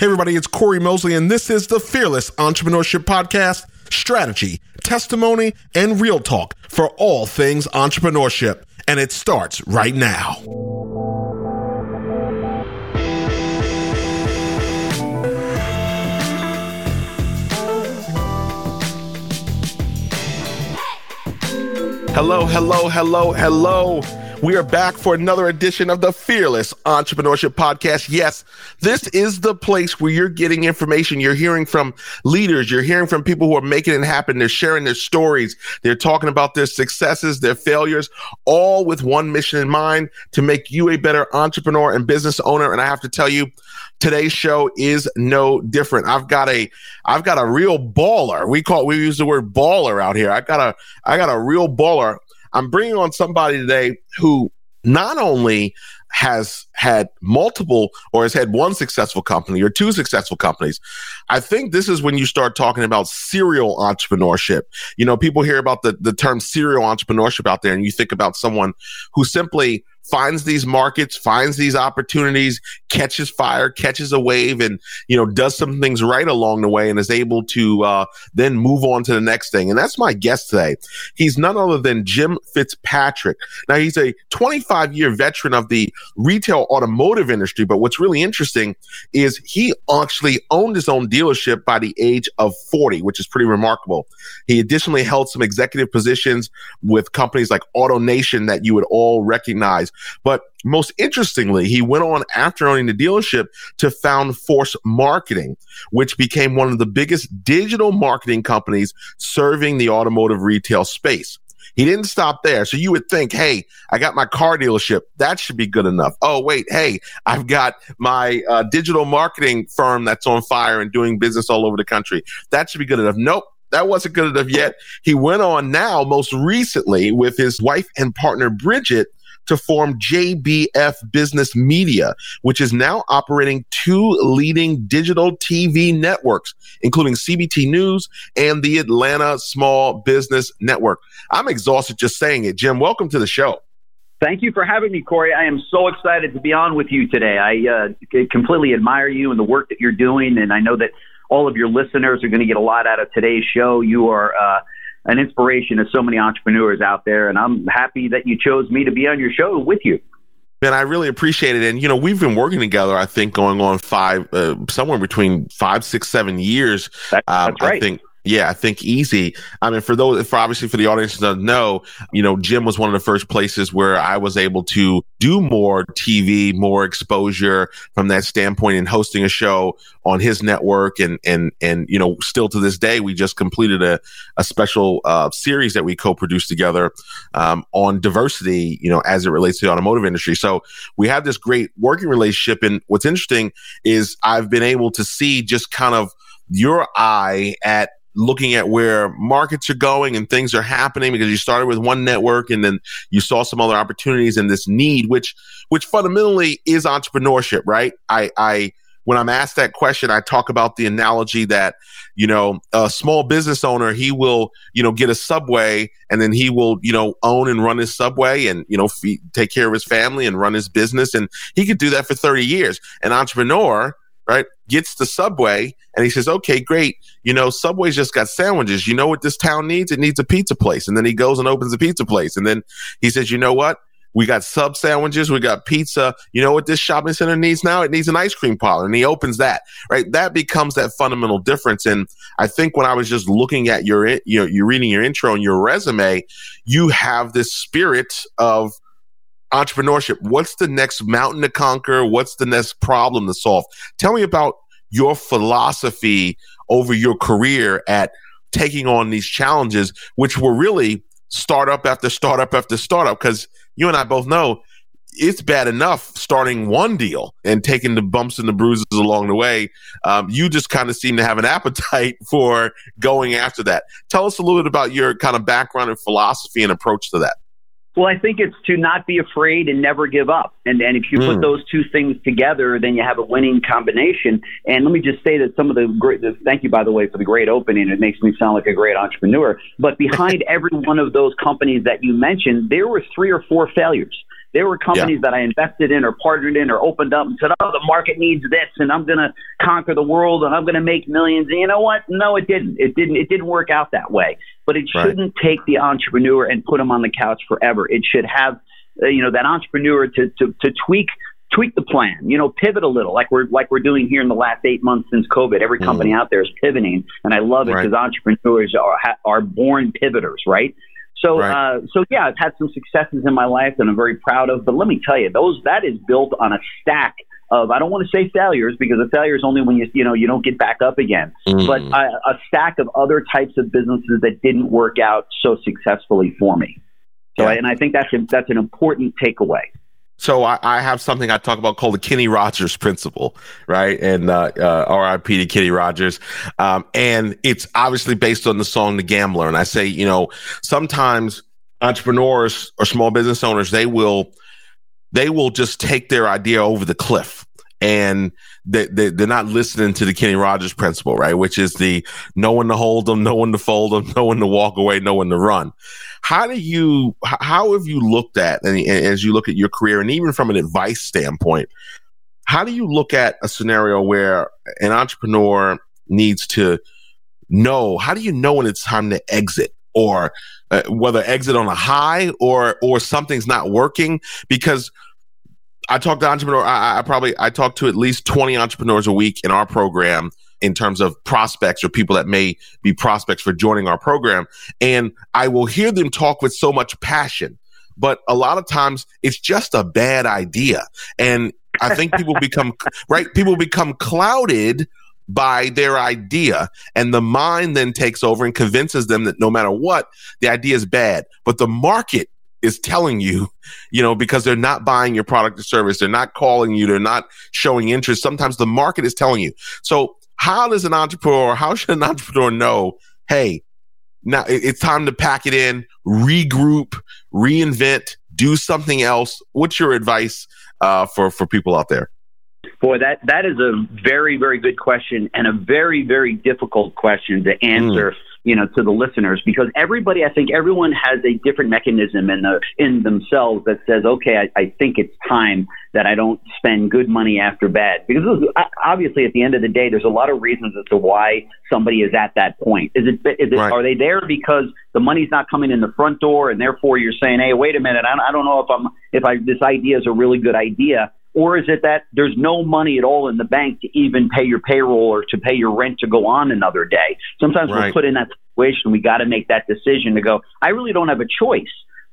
Hey, everybody, it's Cory Mosley, and this is the Fearless Entrepreneurship Podcast strategy, testimony, and real talk for all things entrepreneurship. And it starts right now. Hello, hello, hello, hello. We are back for another edition of the Fearless Entrepreneurship Podcast. Yes, this is the place where you're getting information. You're hearing from leaders. You're hearing from people who are making it happen. They're sharing their stories. They're talking about their successes, their failures, all with one mission in mind to make you a better entrepreneur and business owner. And I have to tell you, today's show is no different. I've got a I've got a real baller. We call we use the word baller out here. I got a I got a real baller I'm bringing on somebody today who not only has had multiple or has had one successful company or two successful companies. I think this is when you start talking about serial entrepreneurship. You know, people hear about the, the term serial entrepreneurship out there and you think about someone who simply finds these markets, finds these opportunities, catches fire, catches a wave, and you know does some things right along the way, and is able to uh, then move on to the next thing. And that's my guest today. He's none other than Jim Fitzpatrick. Now he's a 25 year veteran of the retail automotive industry, but what's really interesting is he actually owned his own dealership by the age of 40, which is pretty remarkable. He additionally held some executive positions with companies like AutoNation that you would all recognize. But most interestingly, he went on after owning the dealership to found Force Marketing, which became one of the biggest digital marketing companies serving the automotive retail space. He didn't stop there. So you would think, hey, I got my car dealership. That should be good enough. Oh, wait, hey, I've got my uh, digital marketing firm that's on fire and doing business all over the country. That should be good enough. Nope that wasn't good enough yet. He went on now, most recently, with his wife and partner, Bridget, to form JBF Business Media, which is now operating two leading digital TV networks, including CBT News and the Atlanta Small Business Network. I'm exhausted just saying it. Jim, welcome to the show. Thank you for having me, Cory. I am so excited to be on with you today. I uh, completely admire you and the work that you're doing, and I know that all of your listeners are going to get a lot out of today's show. You are uh, an inspiration to so many entrepreneurs out there, and I'm happy that you chose me to be on your show with you. Man, I really appreciate it. And, you know, we've been working together, I think, going on five, uh, somewhere between five, six, seven years. That, that's um, right. I think yeah, I think easy. I mean, for those, for obviously for the audience that know, you know, Jim was one of the first places where I was able to do more TV, more exposure from that standpoint in hosting a show on his network. And, and, and, you know, still to this day, we just completed a, a special, uh, series that we co-produced together, um, on diversity, you know, as it relates to the automotive industry. So we have this great working relationship. And what's interesting is I've been able to see just kind of your eye at looking at where markets are going and things are happening because you started with one network and then you saw some other opportunities and this need which which fundamentally is entrepreneurship right? I i when i'm asked that question i talk about the analogy that you know a small business owner he will you know get a subway and then he will you know own and run his subway and you know take care of his family and run his business and he could do that for 30 years. An entrepreneur right? Gets the Subway and he says, okay, great. You know, Subway's just got sandwiches. You know what this town needs? It needs a pizza place. And then he goes and opens a pizza place. And then he says, you know what? We got sub sandwiches. We got pizza. You know what this shopping center needs now? It needs an ice cream parlor. And he opens that, right? That becomes that fundamental difference. And I think when I was just looking at your, you know, you're reading your intro and your resume, you have this spirit of, entrepreneurship. What's the next mountain to conquer? What's the next problem to solve? Tell me about your philosophy over your career at taking on these challenges, which were really startup after startup after startup. Because you and I both know it's bad enough starting one deal and taking the bumps and the bruises along the way. Um, you just kind of seem to have an appetite for going after that. Tell us a little bit about your kind of background and philosophy and approach to that. Well, I think it's to not be afraid and never give up. And and if you mm. put those two things together, then you have a winning combination. And let me just say that some of the great the, thank you by the way for the great opening. It makes me sound like a great entrepreneur. But behind every one of those companies that you mentioned, there were three or four failures. They were companies yeah. that I invested in or partnered in or opened up and said, "Oh, the market needs this, and I'm going to conquer the world, and I'm going to make millions. And you know what? No, it didn't. It didn't. It didn't work out that way. But it shouldn't take the entrepreneur and put him on the couch forever. It should have, uh, you know, that entrepreneur to to to tweak tweak the plan, you know, pivot a little, like we're like we're doing here in the last eight months since COVID. Every company mm. out there is pivoting, and I love it because right. entrepreneurs are are born pivoters, right? So, right. uh, so yeah, I've had some successes in my life that I'm very proud of. But let me tell you, those that is built on a stack of I don't want to say failures because a failure is only when you you know you don't get back up again, mm. but a, a stack of other types of businesses that didn't work out so successfully for me. So, yeah. and I think that's a, that's an important takeaway. So I, I, have something I talk about called the Kenny Rogers principle, right? And uh, uh, RIP to Kenny Rogers. Um, and it's obviously based on the song The Gambler. And I say, you know, sometimes entrepreneurs or small business owners, they will, they will just take their idea over the cliff and they, they, they're not listening to the Kenny Rogers principle, right? Which is the no one to hold them, no one to fold them, no one to walk away, no one to run. How do you, how have you looked at, and as you look at your career and even from an advice standpoint, how do you look at a scenario where an entrepreneur needs to know, how do you know when it's time to exit or uh, whether exit on a high or, or something's not working? Because I talk to entrepreneur. I, I probably I talk to at least twenty entrepreneurs a week in our program in terms of prospects or people that may be prospects for joining our program, and I will hear them talk with so much passion. But a lot of times it's just a bad idea, and I think people become right. People become clouded by their idea and the mind then takes over and convinces them that no matter what the idea is bad but the market is telling you, you know, because they're not buying your product or service, they're not calling you, they're not showing interest. Sometimes the market is telling you. So, how does an entrepreneur, how should an entrepreneur know, hey, now it's time to pack it in, regroup, reinvent, do something else? What's your advice uh, for for people out there? Boy, that that is a very very good question and a very very difficult question to answer. Mm you know, to the listeners because everybody, I think everyone has a different mechanism in the, in themselves that says, okay, I, I think it's time that I don't spend good money after bad because uh, obviously at the end of the day, there's a lot of reasons as to why somebody is at that point. Is it, is it, right. are they there because the money's not coming in the front door and therefore you're saying, Hey, wait a minute. I, I don't know if I'm, if I, this idea is a really good idea or is it that there's no money at all in the bank to even pay your payroll or to pay your rent to go on another day? Sometimes right. we're put in that situation. We got to make that decision to go, I really don't have a choice.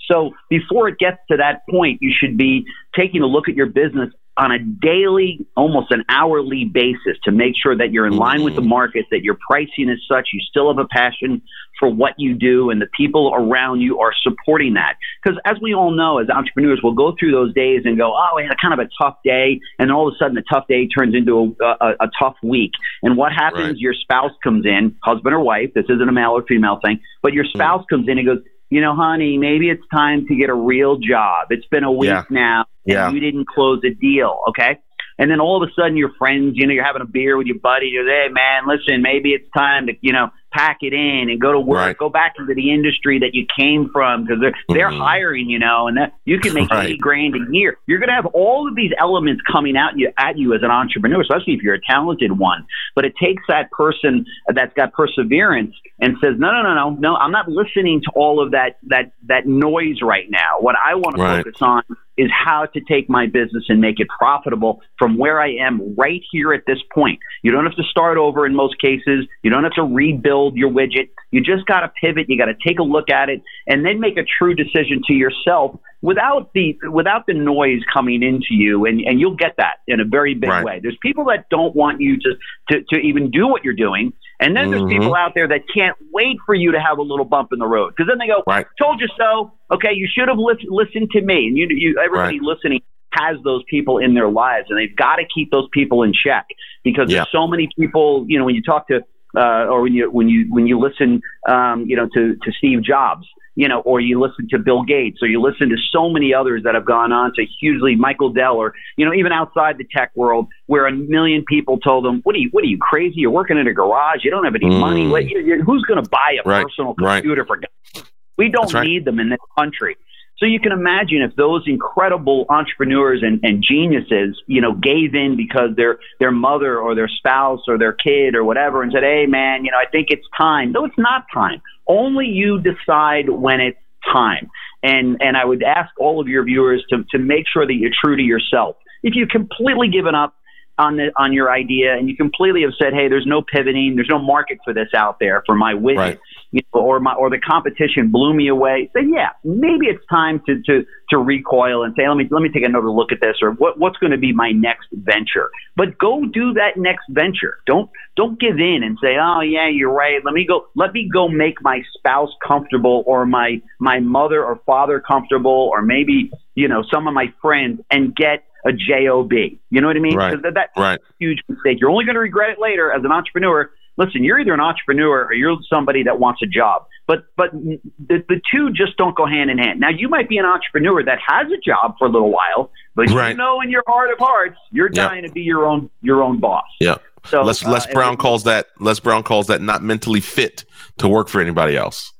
So before it gets to that point, you should be taking a look at your business on a daily, almost an hourly basis to make sure that you're in line with the mm-hmm. market, that your pricing is such, you still have a passion for what you do, and the people around you are supporting that. Because as we all know, as entrepreneurs, we'll go through those days and go, oh, we had kind of a tough day, and all of a sudden, a tough day turns into a, a, a tough week. And what happens? Right. Your spouse comes in, husband or wife. This isn't a male or female thing, but your mm-hmm. spouse mm. comes in and goes, you know, honey, maybe it's time to get a real job. It's been a week yeah. now and yeah. you didn't close a deal. Okay. And then all of a sudden your friends, you know, you're having a beer with your buddy. You're, hey man, listen, maybe it's time to, you know, pack it in and go to work, right. go back into the industry that you came from because they're they're mm-hmm. hiring, you know, and that you can make right. eight grand a year. You're going to have all of these elements coming out you at you as an entrepreneur, especially if you're a talented one. But it takes that person that's got perseverance and says, no, no, no, no, no, I'm not listening to all of that that that noise right now. What I want right. to focus on is how to take my business and make it profitable from where I am right here at this point. You don't have to start over in most cases. You don't have to rebuild your widget. You just got to pivot. You got to take a look at it and then make a true decision to yourself without the without the noise coming into you and, and you'll get that in a very big right. way. There's people that don't want you to, to, to even do what you're doing. And then there's mm-hmm. people out there that can't wait for you to have a little bump in the road because then they go, right. "Told you so." Okay, you should have li- listened to me. And you, you everybody right. listening has those people in their lives, and they've got to keep those people in check because yeah. there's so many people. You know, when you talk to uh, or when you when you when you listen, um, you know, to to Steve Jobs, you know, or you listen to Bill Gates, or you listen to so many others that have gone on to hugely Michael Dell, or you know, even outside the tech world, where a million people told them, "What are you? What are you crazy? You're working in a garage. You don't have any mm. money. What, you, who's going to buy a right. personal computer right. for?" God? We don't right. need them in this country. So you can imagine if those incredible entrepreneurs and, and geniuses, you know, gave in because their their mother or their spouse or their kid or whatever and said, "Hey, man, you know, I think it's time." No, it's not time. Only you decide when it's time. And and I would ask all of your viewers to to make sure that you're true to yourself. If you've completely given up on the on your idea and you completely have said, "Hey, there's no pivoting, there's no market for this out there for my widget," right. You know, or my or the competition blew me away. Say, yeah, maybe it's time to to to recoil and say, "Let me let me take another look at this," or what what's going to be my next venture. But go do that next venture. Don't don't give in and say, "Oh yeah, you're right. Let me go let me go make my spouse comfortable or my my mother or father comfortable or maybe you know some of my friends and get." a job. You know what I mean? Right. That, that's right. a huge mistake. You're only going to regret it later as an entrepreneur. Listen, you're either an entrepreneur or you're somebody that wants a job. But but the, the two just don't go hand in hand. Now you might be an entrepreneur that has a job for a little while, but right. you know in your heart of hearts you're dying to be your own your own boss. Yeah. So Les, Les uh, Brown calls that Les Brown calls that not mentally fit to work for anybody else.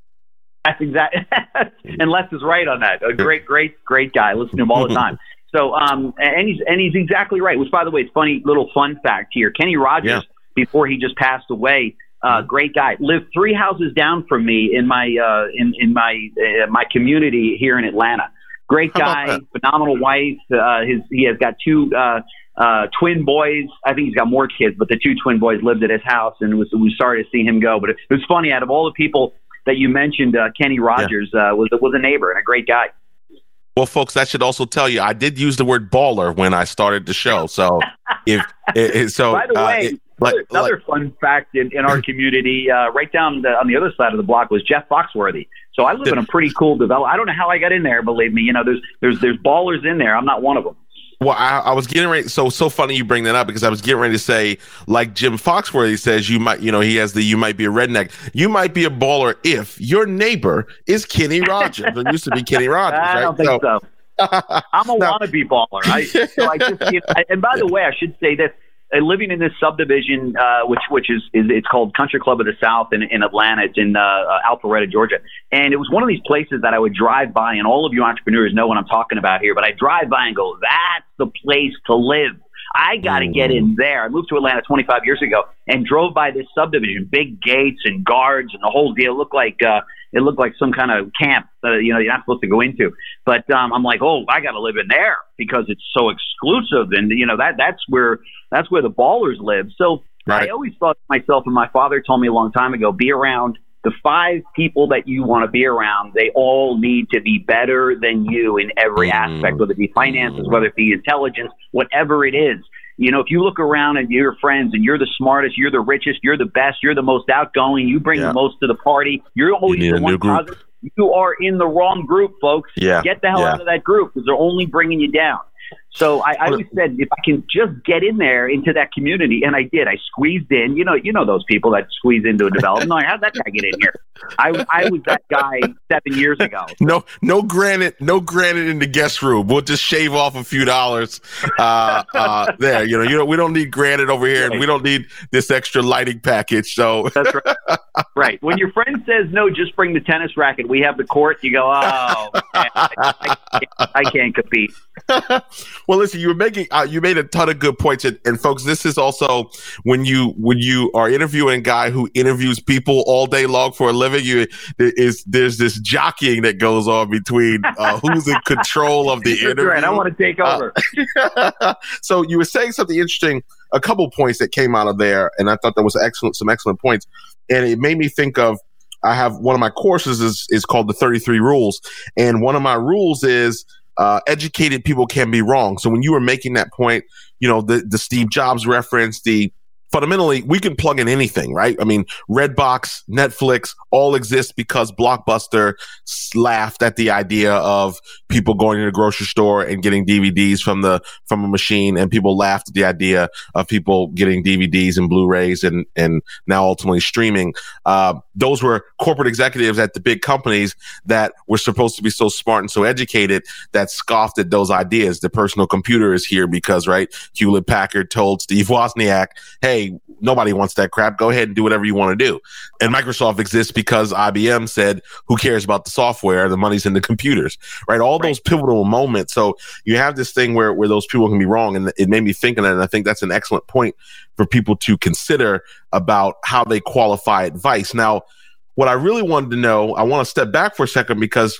That's exactly, and Les is right on that. A great, great, great guy. listen to him all the time. So, um, and he's and he's exactly right. Which, by the way, it's funny little fun fact here. Kenny Rogers, yeah. Before he just passed away, uh, mm-hmm. great guy, lived three houses down from me in my uh, in in my uh, my community here in Atlanta. Great guy, phenomenal wife. Uh, his he has got two uh, uh, twin boys. I think he's got more kids, but the two twin boys lived at his house, and it was we sorry to see him go. But it, it was funny. Out of all the people that you mentioned, uh, Kenny Rogers yeah. uh, was was a neighbor and a great guy. Well, folks, that should also tell you I did use the word baller when I started the show. So if it, it, so, by the uh, way, it, like, another like, fun fact in, in our community, uh, right down the, on the other side of the block was Jeff Foxworthy. So I live in a pretty cool develop. I don't know how I got in there. Believe me, you know, there's there's there's ballers in there. I'm not one of them. Well, I, I, was getting ready. So, so funny you bring that up because I was getting ready to say, like Jim Foxworthy says, you might, you know, he has the, you might be a redneck. You might be a baller if your neighbor is Kenny Rogers. it used to be Kenny Rogers, I right? don't think so. so. I'm a no. wannabe baller. I, so I just, you know, and by the way, I should say this: uh, living in this subdivision, uh, which which is, is it's called Country Club of the South in, in Atlanta. It's in uh, uh, Alpharetta, Georgia, and it was one of these places that I would drive by, and all of you entrepreneurs know what I'm talking about here. But I drive by and go, "That's the place to live." I got to mm-hmm. get in there. I moved to Atlanta 25 years ago and drove by this subdivision, big gates and guards and the whole deal. It looked like uh, it looked like some kind of camp that you know you're not supposed to go into. But um, I'm like, oh, I got to live in there because it's so exclusive, and you know that that's where that's where the ballers live. So right. I always thought to myself, and my father told me a long time ago, be around the five people that you want to be around. They all need to be better than you in every mm. aspect, whether it be finances, whether it be intelligence, whatever it is. You know, if you look around and your friends and you're the smartest, you're the richest, you're the best, you're the most outgoing, you bring yeah. the most to the party, you're always you the one positive. You are in the wrong group, folks. Yeah. Get the hell yeah. out of that group because they're only bringing you down. So I, I always said if I can just get in there into that community, and I did. I squeezed in. You know, you know those people that squeeze into a development. like, how'd that guy get in here? I, I was that guy seven years ago. No, no granite, no granite in the guest room. We'll just shave off a few dollars uh, uh, there. You know, you know, we don't need granite over here, and we don't need this extra lighting package. So that's right. right. When your friend says no, just bring the tennis racket. We have the court. You go, oh, man, I, I, can't, I can't compete. well, listen, you were making uh, you made a ton of good points, and, and, folks, this is also when you when you are interviewing a guy who interviews people all day long for a living. You there is there's this jockeying that goes on between uh, who's in control of the interview. Right, I want to take over. Uh, so you were saying something interesting. A couple points that came out of there, and I thought that was excellent. Some excellent points, and it made me think of. I have one of my courses is is called the 33 rules, and one of my rules is uh, educated people can be wrong. So when you were making that point, you know, the, the Steve Jobs reference, the fundamentally we can plug in anything, right? I mean, Redbox, Netflix all exist because Blockbuster laughed at the idea of people going to the grocery store and getting DVDs from the from a machine, and people laughed at the idea of people getting DVDs and Blu-rays and and now ultimately streaming. Uh, those were corporate executives at the big companies that were supposed to be so smart and so educated that scoffed at those ideas. The personal computer is here because right, Hewlett Packard told Steve Wozniak, "Hey." Nobody wants that crap. Go ahead and do whatever you want to do. And Microsoft exists because IBM said, who cares about the software? The money's in the computers, right? All right. those pivotal moments. So you have this thing where, where those people can be wrong. And it made me think of that. And I think that's an excellent point for people to consider about how they qualify advice. Now, what I really wanted to know, I want to step back for a second because,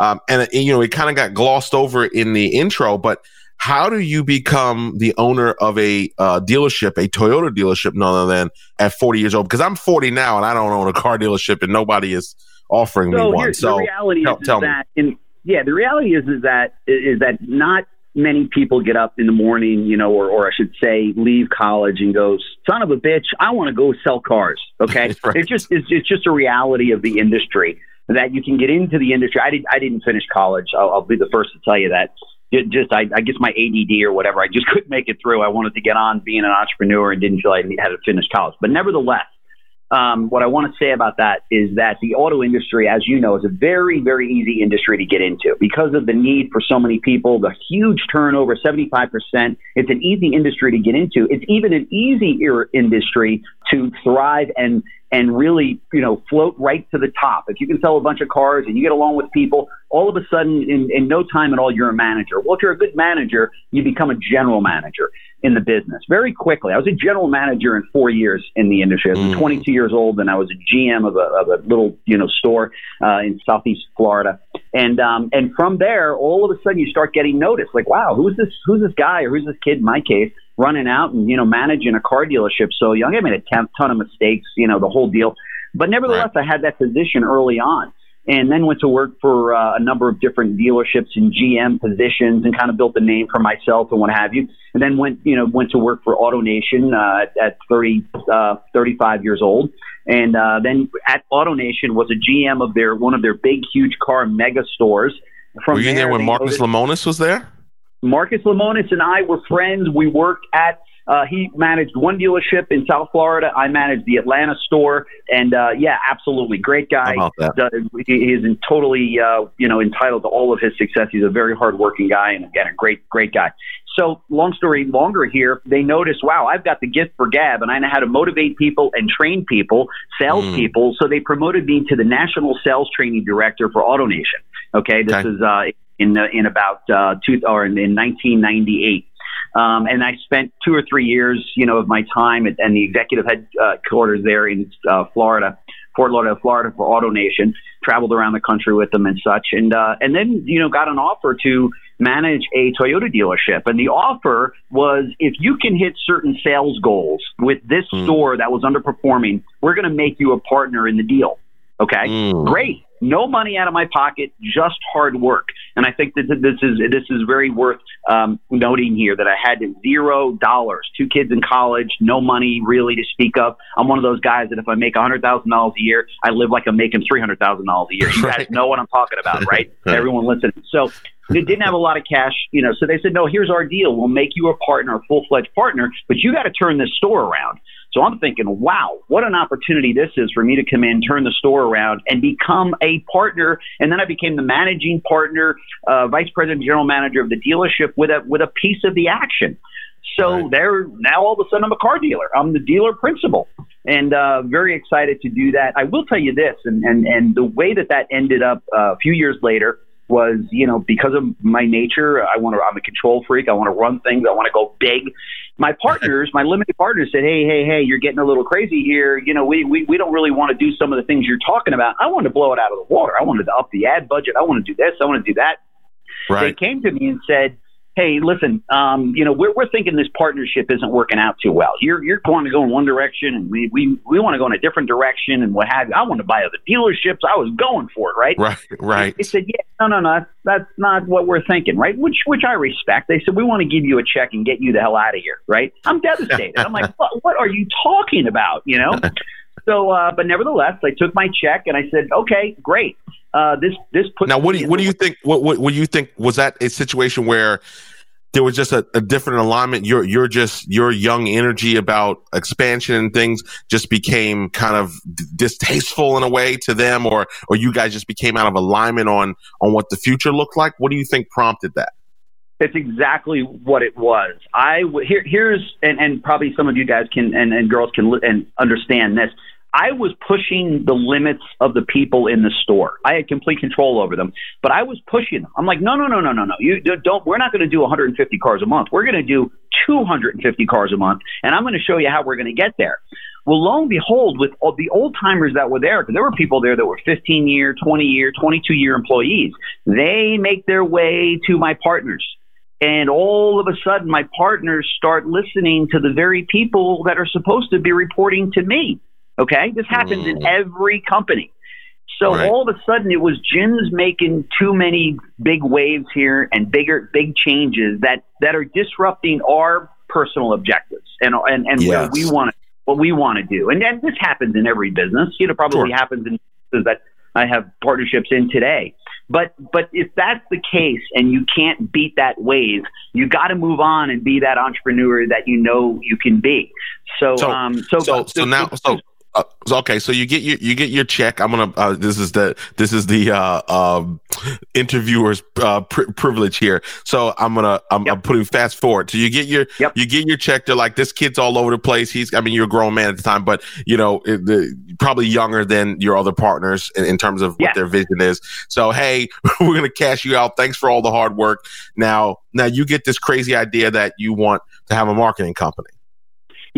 um, and, and you know, it kind of got glossed over in the intro, but how do you become the owner of a uh, dealership, a Toyota dealership, none other than at 40 years old? Because I'm 40 now and I don't own a car dealership and nobody is offering so me one. So the reality tell, is, tell that, in, yeah, the reality is, is that, is that not many people get up in the morning, you know, or, or I should say leave college and go, son of a bitch, I want to go sell cars. Okay. right. It's just, it's, it's just a reality of the industry that you can get into the industry. I didn't, I didn't finish college. I'll, I'll be the first to tell you that just I, I guess my ADD or whatever. I just couldn't make it through. I wanted to get on being an entrepreneur and didn't feel I had to finish college. But nevertheless, um, what I want to say about that is that the auto industry, as you know, is a very, very easy industry to get into because of the need for so many people, the huge turnover, 75%. It's an easy industry to get into. It's even an easy industry to thrive and and really, you know, float right to the top. If you can sell a bunch of cars and you get along with people, all of a sudden, in, in no time at all, you're a manager. Well, if you're a good manager, you become a general manager in the business very quickly. I was a general manager in four years in the industry. I was mm. 22 years old, and I was a GM of a, of a little, you know, store uh, in Southeast Florida. And um, and from there, all of a sudden, you start getting noticed. Like, wow, who's this? Who's this guy or who's this kid? In my case running out and you know managing a car dealership so young. I made a ton of mistakes, you know, the whole deal. But nevertheless, right. I had that position early on, and then went to work for uh, a number of different dealerships in GM positions, and kind of built a name for myself and what have you. And then went you know went to work for AutoNation uh, at 30, uh, 35 years old. And uh, then at AutoNation was a GM of their one of their big, huge car mega stores. From Were you there, there when Marcus Lemonis was there? Marcus Lemonis and I were friends. We worked at uh, he managed one dealership in South Florida. I managed the Atlanta store, and uh, yeah, absolutely great guy. Uh, he is totally uh, you know entitled to all of his success. He's a very hardworking guy, and again, a great great guy. So, long story longer here, they noticed, wow, I've got the gift for gab, and I know how to motivate people and train people, salespeople. Mm. So they promoted me to the national sales training director for AutoNation. Okay, this okay. is uh, in uh, in about uh, two or in, in 1998. Um, and I spent two or three years, you know, of my time at, and the executive headquarters there in uh, Florida, Fort Lauderdale, Florida, for AutoNation. Traveled around the country with them and such, and uh, and then you know got an offer to manage a Toyota dealership. And the offer was if you can hit certain sales goals with this mm. store that was underperforming, we're going to make you a partner in the deal. Okay, mm. great no money out of my pocket, just hard work. And I think that this is this is very worth um, noting here that I had zero dollars, two kids in college, no money really to speak of. I'm one of those guys that if I make a hundred thousand dollars a year, I live like I'm making three hundred thousand dollars a year. You guys know what I'm talking about, right? Everyone listening. So they didn't have a lot of cash, you know. So they said, no, here's our deal. We'll make you a partner, a full fledged partner, but you got to turn this store around. So I'm thinking, wow, what an opportunity this is for me to come in, turn the store around, and become a partner. And then I became the managing partner, uh, vice president, general manager of the dealership with a with a piece of the action. So right. there, now all of a sudden I'm a car dealer. I'm the dealer principal, and uh, very excited to do that. I will tell you this, and and and the way that that ended up uh, a few years later was, you know, because of my nature, I want to, I'm a control freak. I want to run things. I want to go big. My partners, my limited partners said, Hey, hey, hey, you're getting a little crazy here. You know, we, we, we don't really want to do some of the things you're talking about. I wanted to blow it out of the water. I wanted to up the ad budget. I want to do this. I want to do that. Right. They came to me and said, hey, listen, um, you know, we're, we're thinking this partnership isn't working out too well. You're, you're going to go in one direction and we, we, we want to go in a different direction and what have you. I want to buy other dealerships. I was going for it, right? Right, right. They said, yeah, no, no, no, that's not what we're thinking, right? Which, which I respect. They said, we want to give you a check and get you the hell out of here, right? I'm devastated. I'm like, what, what are you talking about, you know? So, uh, but nevertheless, I took my check and I said, okay, great. Uh, this this put now. What do you what do you think? What, what what do you think? Was that a situation where there was just a, a different alignment? Your your just your young energy about expansion and things just became kind of distasteful in a way to them, or or you guys just became out of alignment on on what the future looked like. What do you think prompted that? It's exactly what it was. I here here's and, and probably some of you guys can and, and girls can and understand this. I was pushing the limits of the people in the store. I had complete control over them, but I was pushing them. I'm like, no, no, no, no, no, no. You don't. We're not going to do 150 cars a month. We're going to do 250 cars a month, and I'm going to show you how we're going to get there. Well, lo and behold, with all the old timers that were there, because there were people there that were 15 year, 20 year, 22 year employees, they make their way to my partners. And all of a sudden, my partners start listening to the very people that are supposed to be reporting to me. Okay. This happens mm. in every company. So right. all of a sudden it was Jim's making too many big waves here and bigger, big changes that, that are disrupting our personal objectives and, and, and yes. we want what we want to do. And then this happens in every business. You know, probably sure. happens in businesses that I have partnerships in today. But but if that's the case and you can't beat that wave, you got to move on and be that entrepreneur that you know you can be. So so um so so, so now so uh, okay, so you get your you get your check. I'm gonna. Uh, this is the this is the uh, um, interviewer's uh, pri- privilege here. So I'm gonna I'm, yep. I'm, putting fast forward. So you get your yep. you get your check. They're like this kid's all over the place. He's I mean you're a grown man at the time, but you know it, the, probably younger than your other partners in, in terms of what their vision is. So hey, we're gonna cash you out. Thanks for all the hard work. Now now you get this crazy idea that you want to have a marketing company.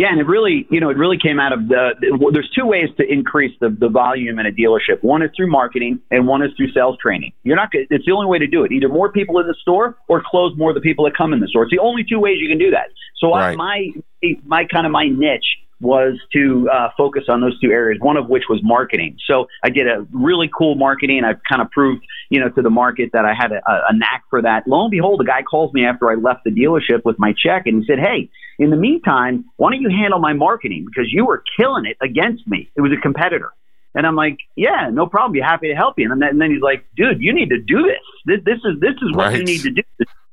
Yeah, and it really, you know, it really came out of the. There's two ways to increase the, the volume in a dealership. One is through marketing, and one is through sales training. You're not. It's the only way to do it. Either more people in the store, or close more of the people that come in the store. It's the only two ways you can do that. So right. I, my my kind of my niche was to uh, focus on those two areas, one of which was marketing. So I did a really cool marketing. I kind of proved, you know, to the market that I had a, a knack for that. Lo and behold, the guy calls me after I left the dealership with my check and he said, Hey, in the meantime, why don't you handle my marketing? Because you were killing it against me. It was a competitor. And I'm like, yeah, no problem. Be happy to help you. And then, and then he's like, dude, you need to do this. This, this is this is what right. you need to do.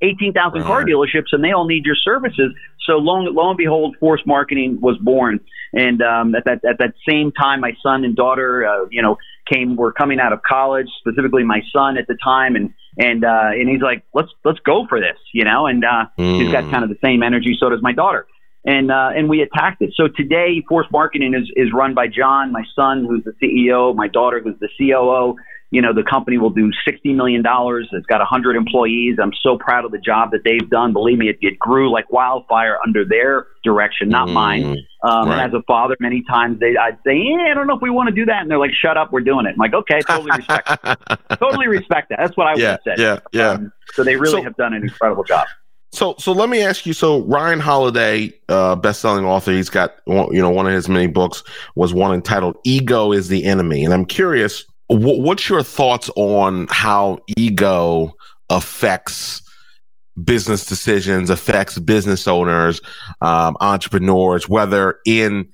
18,000 car dealerships, and they all need your services. So lo, lo and behold, Force Marketing was born. And um, at that at that same time, my son and daughter, uh, you know, came were coming out of college. Specifically, my son at the time, and and uh, and he's like, let's let's go for this, you know. And uh, mm. he's got hmm. kind of the same energy. So does my daughter and uh, and we attacked it. So today, Force Marketing is is run by John, my son, who's the CEO, my daughter, who's the COO. You know, the company will do sixty million dollars. It's got hundred employees. I'm so proud of the job that they've done. Believe me, it, it grew like wildfire under their direction, not mm, mine. Um, right. And as a father, many times they I'd say, yeah, I don't know if we want to do that, and they're like, "Shut up, we're doing it." I'm like, "Okay, totally respect, totally respect that." That's what I would have said. Yeah, yeah. Um, so they really so, have done an incredible job. So, so let me ask you. So, Ryan Holiday, uh, best-selling author, he's got you know one of his many books was one entitled "Ego is the Enemy," and I'm curious, wh- what's your thoughts on how ego affects business decisions, affects business owners, um, entrepreneurs, whether in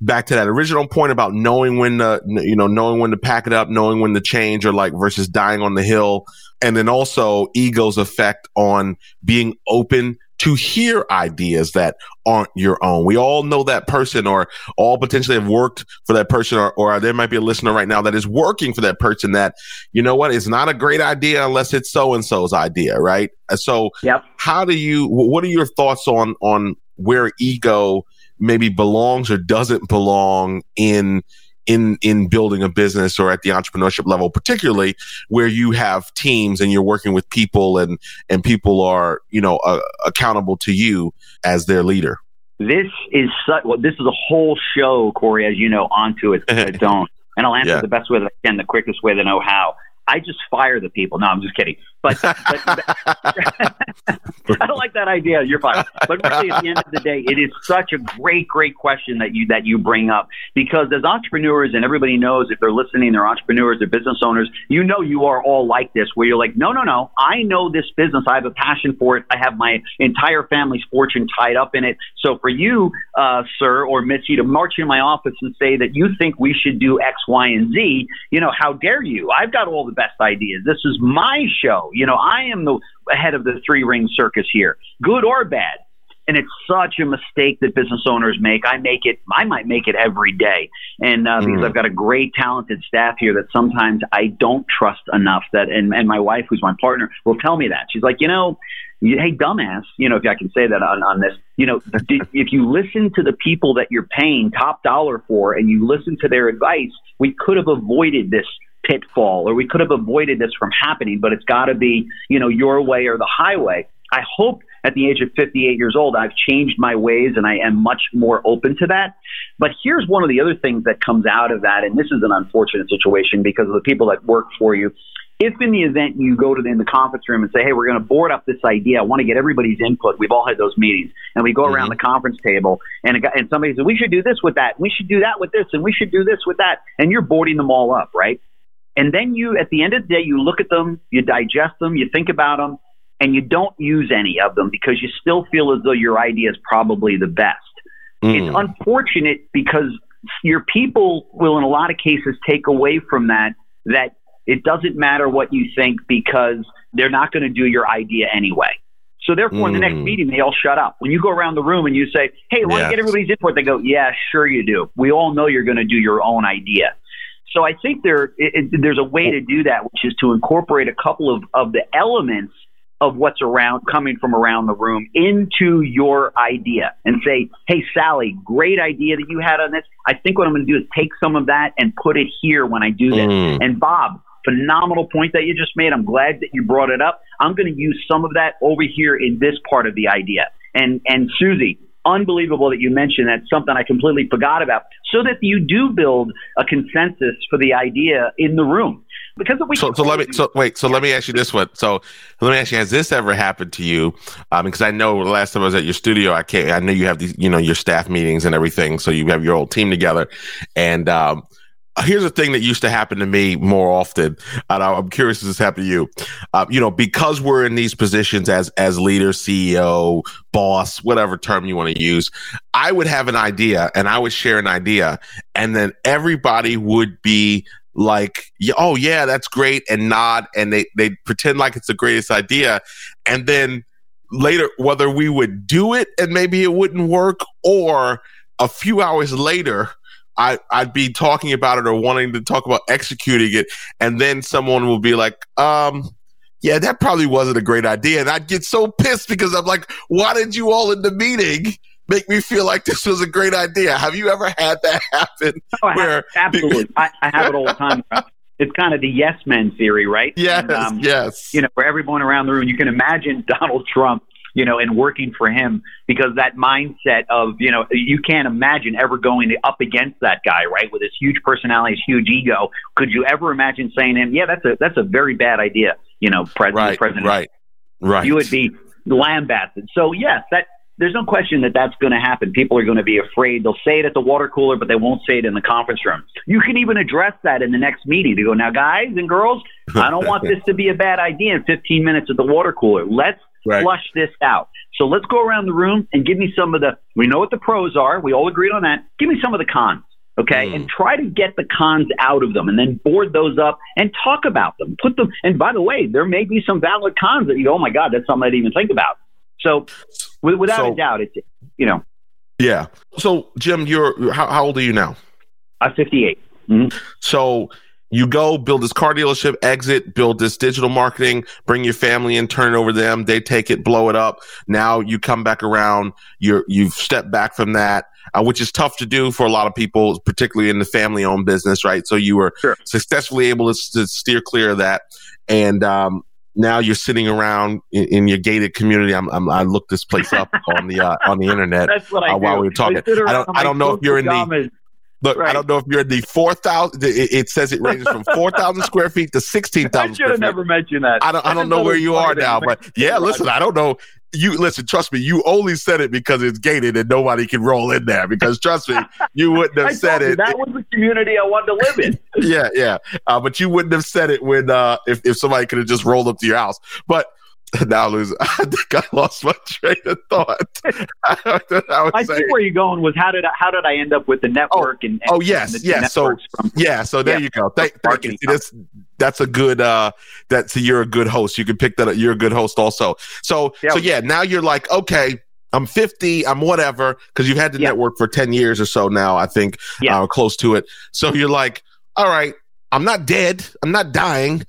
back to that original point about knowing when to, you know, knowing when to pack it up, knowing when to change or like versus dying on the hill. And then also ego's effect on being open to hear ideas that aren't your own. We all know that person or all potentially have worked for that person or, or there might be a listener right now that is working for that person that, you know what, it's not a great idea unless it's so and so's idea, right? Uh, so yep. how do you, what are your thoughts on, on where ego maybe belongs or doesn't belong in in in building a business or at the entrepreneurship level particularly where you have teams and you're working with people and and people are you know uh, accountable to you as their leader. This is such well, this is a whole show Cory as you know onto it i don't. And i'll answer yeah. the best way that i can the quickest way that i know how I just fire the people. No, I'm just kidding. But, but I don't like that idea. You're fine. But really, at the end of the day, it is such a great, great question that you that you bring up because as entrepreneurs, and everybody knows if they're listening, they're entrepreneurs, they're business owners. You know, you are all like this, where you're like, no, no, no. I know this business. I have a passion for it. I have my entire family's fortune tied up in it. So for you, uh, sir or Missy, to march in my office and say that you think we should do X, Y, and Z, you know, how dare you? I've got all the best ideas. This is my show. You know, I am the head of the three ring circus here, good or bad. and it's such a mistake that business owners make. I make it. I might make it every day, and uh, because mm. I've got a great, talented staff here that sometimes I don't trust enough. That and and my wife, who's my partner, will tell me that she's like, you know, hey, dumbass, you know, if I can say that on, on this, you know, if you listen to the people that you're paying top dollar for and you listen to their advice, we could have avoided this pitfall or we could have avoided this from happening, but it's got to be, you know, your way or the highway. I hope at the age of 58 years old, I've changed my ways and I am much more open to that. But here's one of the other things that comes out of that, and this is an unfortunate situation because of the people that work for you. If in the event you go to the, in the conference room and say, "Hey, we're going to board up this idea. I want to get everybody's input." We've all had those meetings, and we go mm-hmm. around the conference table, and a, and somebody says, "We should do this with that. We should do that with this, and we should do this with that," and you're boarding them all up, right? And then you, at the end of the day, you look at them, you digest them, you think about them, and you don't use any of them because you still feel as though your idea is probably the best. Mm. It's unfortunate because your people will, in a lot of cases, take away from that that it doesn't matter what you think because they're not going to do your idea anyway. So therefore, mm. in the next mm. meeting, they all shut up. When you go around the room and you say, "Hey, want to get everybody's input?" They go, "Yeah, sure you do. We all know you're going to do your own idea." So I think there it, it, there's a way to do that, which is to incorporate a couple of, of the elements of what's around coming from around the room into your idea and say, Hey, Sally, great idea that you had on this. I think what I'm going to do is take some of that and put it here when I do this. Mm. And Bob, phenomenal point that you just made. I'm glad that you brought it up. I'm going to use some of that over here in this part of the idea. And, and Susie, unbelievable that you mentioned. That's something I completely forgot about. So that you do build a consensus for the idea in the room. Because we so, so let me so wait so let me ask you this one. So let me ask you has this ever happened to you? Um because i know the last time i was at your studio i can't i know you have these you know your staff meetings and everything. So you have your whole team together. And um here's a thing that used to happen to me more often and i'm curious if this happened to you. Uh, you know because we're in these positions as as leader ceo boss whatever term you want to use i would have an idea and i would share an idea and then everybody would be like, oh yeah, that's great, and nod, and they they pretend like it's the greatest idea, and then later, whether we would do it and maybe it wouldn't work, or a few hours later, I, I'd be talking about it or wanting to talk about executing it, and then someone will be like, um, yeah, that probably wasn't a great idea. And I'd get so pissed because I'm like, why did you all in the meeting make me feel like this was a great idea. Have you ever had that happen? Oh, where absolutely, I, I, have it all the time. It's kind of the yes men theory, right? Yes, and, um, yes. You know, for everyone around the room, you can imagine Donald Trump, you know, and working for him because that mindset of, you know, you can't imagine ever going up against that guy, right? With his huge personality, his huge ego. Could you ever imagine saying to him, yeah, that's a that's a very bad idea, you know, president, right, president. Right, right. You would be lambasted. So yes, that there's no question that that's going to happen. People are going to be afraid. They'll say it at the water cooler, but they won't say it in the conference room. You can even address that in the next meeting to go, now, guys and girls, I don't want this to be a bad idea in 15 minutes at the water cooler. Let's right. flush this out. So let's go around the room and give me some of the, we know what the pros are. We all agreed on that. Give me some of the cons. Okay. Mm. And try to get the cons out of them and then board those up and talk about them. Put them, and by the way, there may be some valid cons that you go, oh my God, that's something I didn't even think about. So without so, a doubt, it's you know. Yeah. So Jim, you're how, how old are you now? I'm 58. Mm-hmm. So you go build this car dealership, exit, build this digital marketing, bring your family in, turn it over to them. They take it, blow it up. Now you come back around. You're you've stepped back from that. Uh, which is tough to do for a lot of people, particularly in the family owned business, right? So you were sure. successfully able to, to, steer clear of that. And um, now you're sitting around in, in your gated community. I'm, I'm, i looked this place up on the uh, on the internet uh, while we were talking. I, I don't I don't know if you're in the Look, right. I don't know if you're in the 4,000. It, it, says it ranges from 4,000 square feet to 16,000 I should have never mentioned that. I don't, I don't know where you are now, but yeah, listen, I don't know. You listen, trust me, you only said it because it's gated and nobody can roll in there. Because trust me, you wouldn't have said it. That was the community I wanted to live in. yeah, yeah. Uh, but you wouldn't have said it when uh, if, if somebody could have just rolled up to your house. But now lose. I think I lost my train of thought. I, I, I think where you're going was how did I, how did I end up with the network oh, and, and, oh yes and yes so from, yeah so there yeah, you go thank, thank you. That's that's a good uh that's so you're a good host you can pick that up you're a good host also so yeah. so yeah now you're like okay I'm 50, I'm whatever, because you've had the Yeah. network for 10 years or so now, I think, Yeah. uh, close to it. So you're like, all right, I'm not dead, I'm not dying.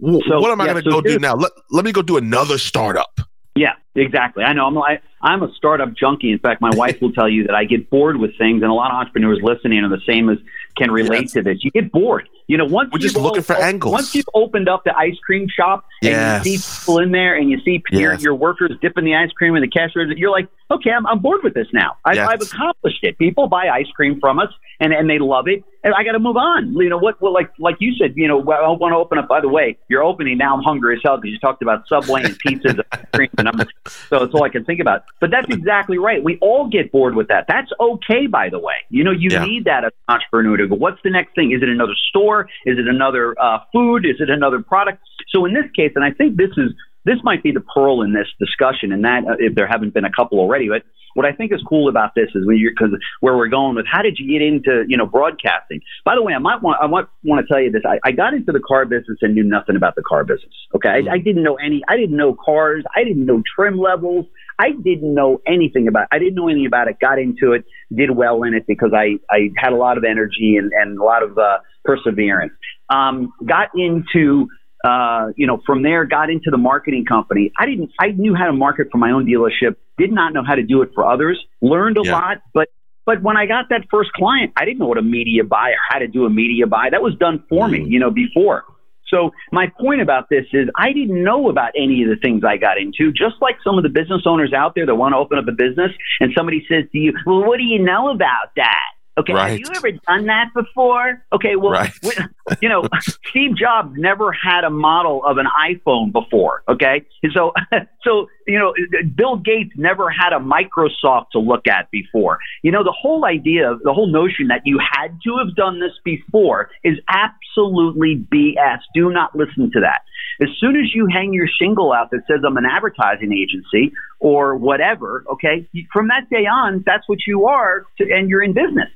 W- So, what am I yeah, going to so go do now? Let, let me go do another startup. Yeah, exactly. I know. I'm like I'm a startup junkie. In fact, my wife will tell you that I get bored with things, and a lot of entrepreneurs listening are the same as can relate Yes. to this. You get bored. You know, once We're just you've looking for angles. Once you've opened up the ice cream shop and Yes. you see people in there, and you see your, Yes. your workers dipping the ice cream in the cash register, you're like, okay, I'm, I'm bored with this now. I, Yes. I've accomplished it. People buy ice cream from us, and and they love it, and I got to move on. You know what? Well, like like you said, you know, I want to open up. By the way, you're opening now. I'm hungry as hell because you talked about Subway and pizzas and ice cream, and I'm so it's all I can think about. But that's exactly right. We all get bored with that. That's okay, by the way. You know, you Yeah. need that as an entrepreneur to go, what's the next thing? Is it another store? Is it another uh, food? Is it another product? So in this case, and I think this is this might be the pearl in this discussion, and that uh, if there haven't been a couple already, but what I think is cool about this is when you're because where we're going with how did you get into you know broadcasting? By the way, I might want I might want to tell you this. I, I got into the car business and knew nothing about the car business. Okay, I, I didn't know any. I didn't know cars. I didn't know trim levels. I didn't know anything about. It. I didn't know anything about it. Got into it, did well in it because I I had a lot of energy and and a lot of uh, perseverance. Um, got into uh, you know, from there got into the marketing company. I didn't, I knew how to market for my own dealership, did not know how to do it for others, learned a Yeah. lot, but, but when I got that first client, I didn't know what a media buy or how to do a media buy. That was done for me, Mm. you know, before. So my point about this is I didn't know about any of the things I got into, just like some of the business owners out there that want to open up a business and somebody says to you, well, what do you know about that? Okay, Right. have you ever done that before? Okay, well, Right. we- you know, Steve Jobs never had a model of an iPhone before. Okay, and so so you know, Bill Gates never had a Microsoft to look at before. You know, the whole idea, the whole notion that you had to have done this before is absolutely BS. Do not listen to that. As soon as you hang your shingle out that says I'm an advertising agency or whatever, okay, from that day on, that's what you are, to, and you're in business.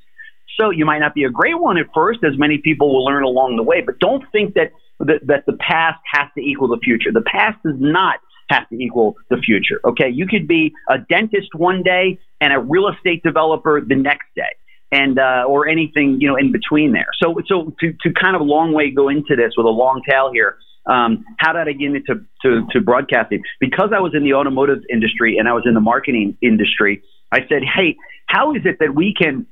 So you might not be a great one at first, as many people will learn along the way. But don't think that that, that the past has to equal the future. The past does not have to equal the future. Okay, you could be a dentist one day and a real estate developer the next day, and uh, or anything you know in between there. So so to to kind of long way go into this with a long tail here. Um, how did I get into to, to broadcasting? Because I was in the automotive industry and I was in the marketing industry. I said, hey, how is it that we can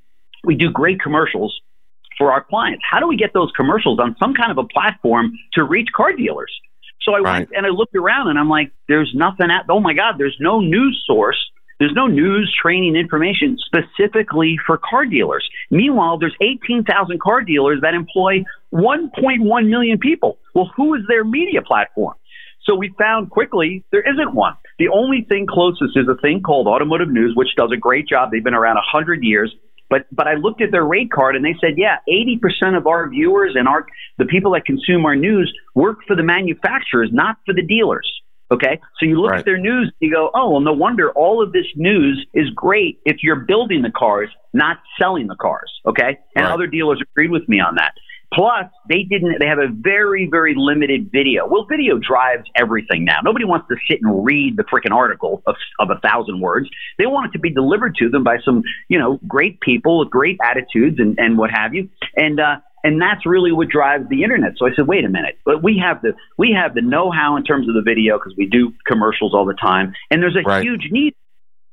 we do great commercials for our clients. How do we get those commercials on some kind of a platform to reach car dealers? So I Right. went and I looked around and I'm like, there's nothing at, oh my God, there's no news source. There's no news training information specifically for car dealers. Meanwhile, there's 18,000 car dealers that employ 1.1 million people. Well, who is their media platform? So we found quickly there isn't one. The only thing closest is a thing called Automotive News, which does a great job. They've been around 100 years. But but I looked at their rate card and they said, yeah, 80% of our viewers and our the people that consume our news work for the manufacturers, not for the dealers. Okay, so you look Right. at their news, you go, oh, well, no wonder all of this news is great if you're building the cars, not selling the cars. Okay, and Right. other dealers agreed with me on that. Plus, they didn't. They have a very, very limited video. Well, video drives everything now. Nobody wants to sit and read the freaking article of, of a thousand words. They want it to be delivered to them by some, you know, great people with great attitudes and, and what have you. And uh, and that's really what drives the internet. So I said, wait a minute, but we have the we have the know-how in terms of the video because we do commercials all the time, and there's a Right. huge need.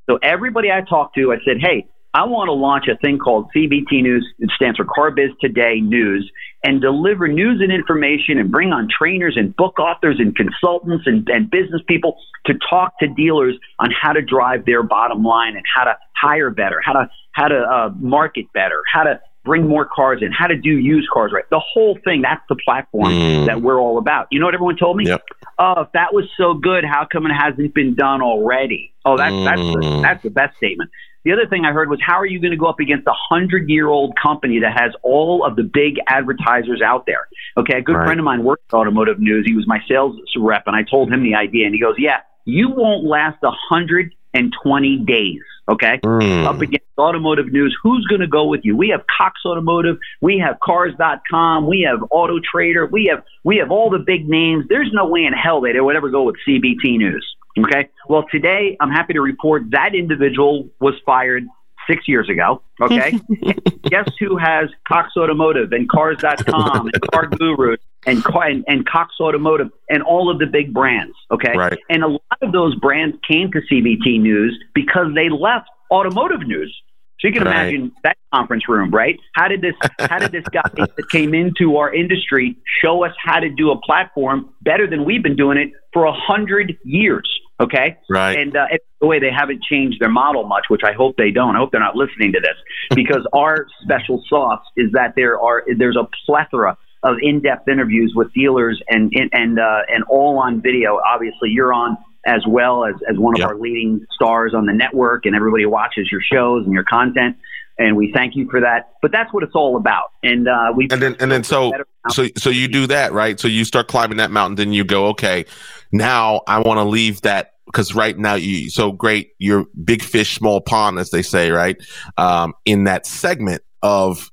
So everybody I talked to, I said, hey, I want to launch a thing called CBT News. It stands for Car Biz Today News and deliver news and information and bring on trainers and book authors and consultants and, and business people to talk to dealers on how to drive their bottom line and how to hire better, how to, how to uh, market better, how to bring more cars in, how to do used cars right. The whole thing, that's the platform Mm. that we're all about. You know what everyone told me? Yep. Oh, if that was so good, how come it hasn't been done already? Oh, that's that's the, Mm. that's the best statement. The other thing I heard was, how are you going to go up against a hundred year old company that has all of the big advertisers out there? Okay, a good Right. friend of mine worked at Automotive News. He was my sales rep, and I told him the idea, and he goes, "Yeah, you won't last a hundred and twenty days." Okay, Mm. up against automotive news. Who's going to go with you? We have Cox Automotive, we have Cars.com, we have Auto Trader, we have we have all the big names. There's no way in hell they would ever go with CBT News. Okay. Well, today I'm happy to report that individual was fired six years ago. Okay. Guess who has Cox Automotive and Cars.com and Car Guru and, and, and Cox Automotive and all of the big brands. Okay. Right. And a lot of those brands came to CBT News because they left automotive news. So you can right. imagine that conference room, right? How did this how did this guy that came into our industry show us how to do a platform better than we've been doing it for a hundred years? Okay. Right. And uh, the way they haven't changed their model much, which I hope they don't. I hope they're not listening to this because our special sauce is that there are there's a plethora of in-depth interviews with dealers and and uh, and all on video. Obviously, you're on as well as, as one of yep. our leading stars on the network, and everybody watches your shows and your content. And we thank you for that. But that's what it's all about. And uh, we and then and then so so so you do that right. So you start climbing that mountain. Then you go, okay, now I want to leave that because right now you so great. You're big fish, small pond, as they say, right? Um, in that segment of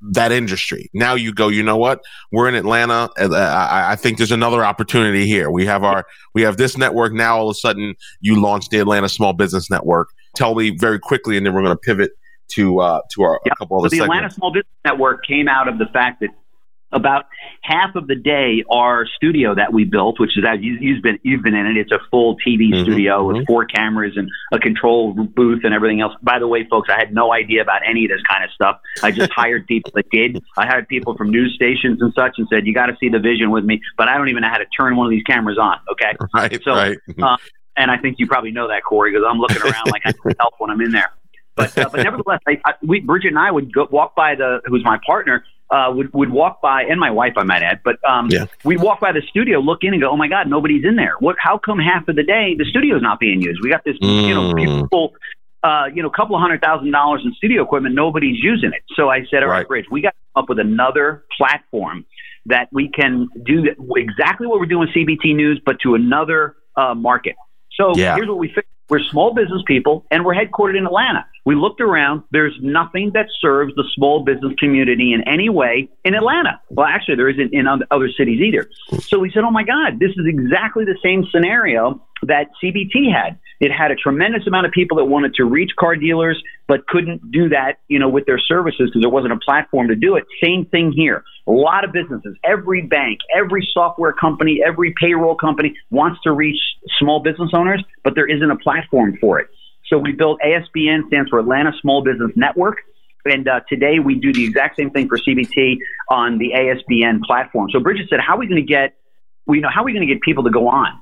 that industry. Now you go, you know what? We're in Atlanta. Uh, I, I, think there's another opportunity here. We have our, we have this network. Now all of a sudden you launch the Atlanta Small Business Network. Tell me very quickly, and then we're going to pivot to, uh, to our, yep. a couple of the segments. Atlanta Small Business Network came out of the fact that about half of the day our studio that we built which is as you, have been you've been in it it's a full tv mm-hmm, studio mm-hmm. with four cameras and a control booth and everything else. By the way folks i had no idea about any of this kind of stuff. I just hired people that did. I hired people from news stations and such and said you got to see the vision with me but i don't even know how to turn one of these cameras on okay? Right so right. Uh, and i think you probably know that cory because i'm looking around like i can help when i'm in there. But uh, but nevertheless, I, I, we Bridget and I would go walk by the who's my partner, uh, would would walk by, and my wife, I might add, but um, yeah. we'd walk by the studio, look in, and go, "Oh my God, nobody's in there! What? How come half of the day the studio's not being used? We got this, mm. you know, mm. people, uh, you know, couple hundred thousand dollars in studio equipment, nobody's using it." So I said, "All right, right Bridge, we got to come up with another platform that we can do exactly what we're doing with CBT News, but to another uh, market." So yeah. here's what we figured. We're small business people and we're headquartered in Atlanta. We looked around. There's nothing that serves the small business community in any way in Atlanta. Well, actually, there isn't in other cities either. So we said, oh my God, this is exactly the same scenario that CBT had. It had a tremendous amount of people that wanted to reach car dealers, but couldn't do that, you know, with their services because there wasn't a platform to do it. Same thing here. A lot of businesses, every bank, every software company, every payroll company wants to reach small business owners, but there isn't a platform for it. So we built ASBN, stands for Atlanta Small Business Network. And uh, today we do the exact same thing for CBT on the ASBN platform. So Bridget said, how are we going to get, we know, how are we going to get people to go on?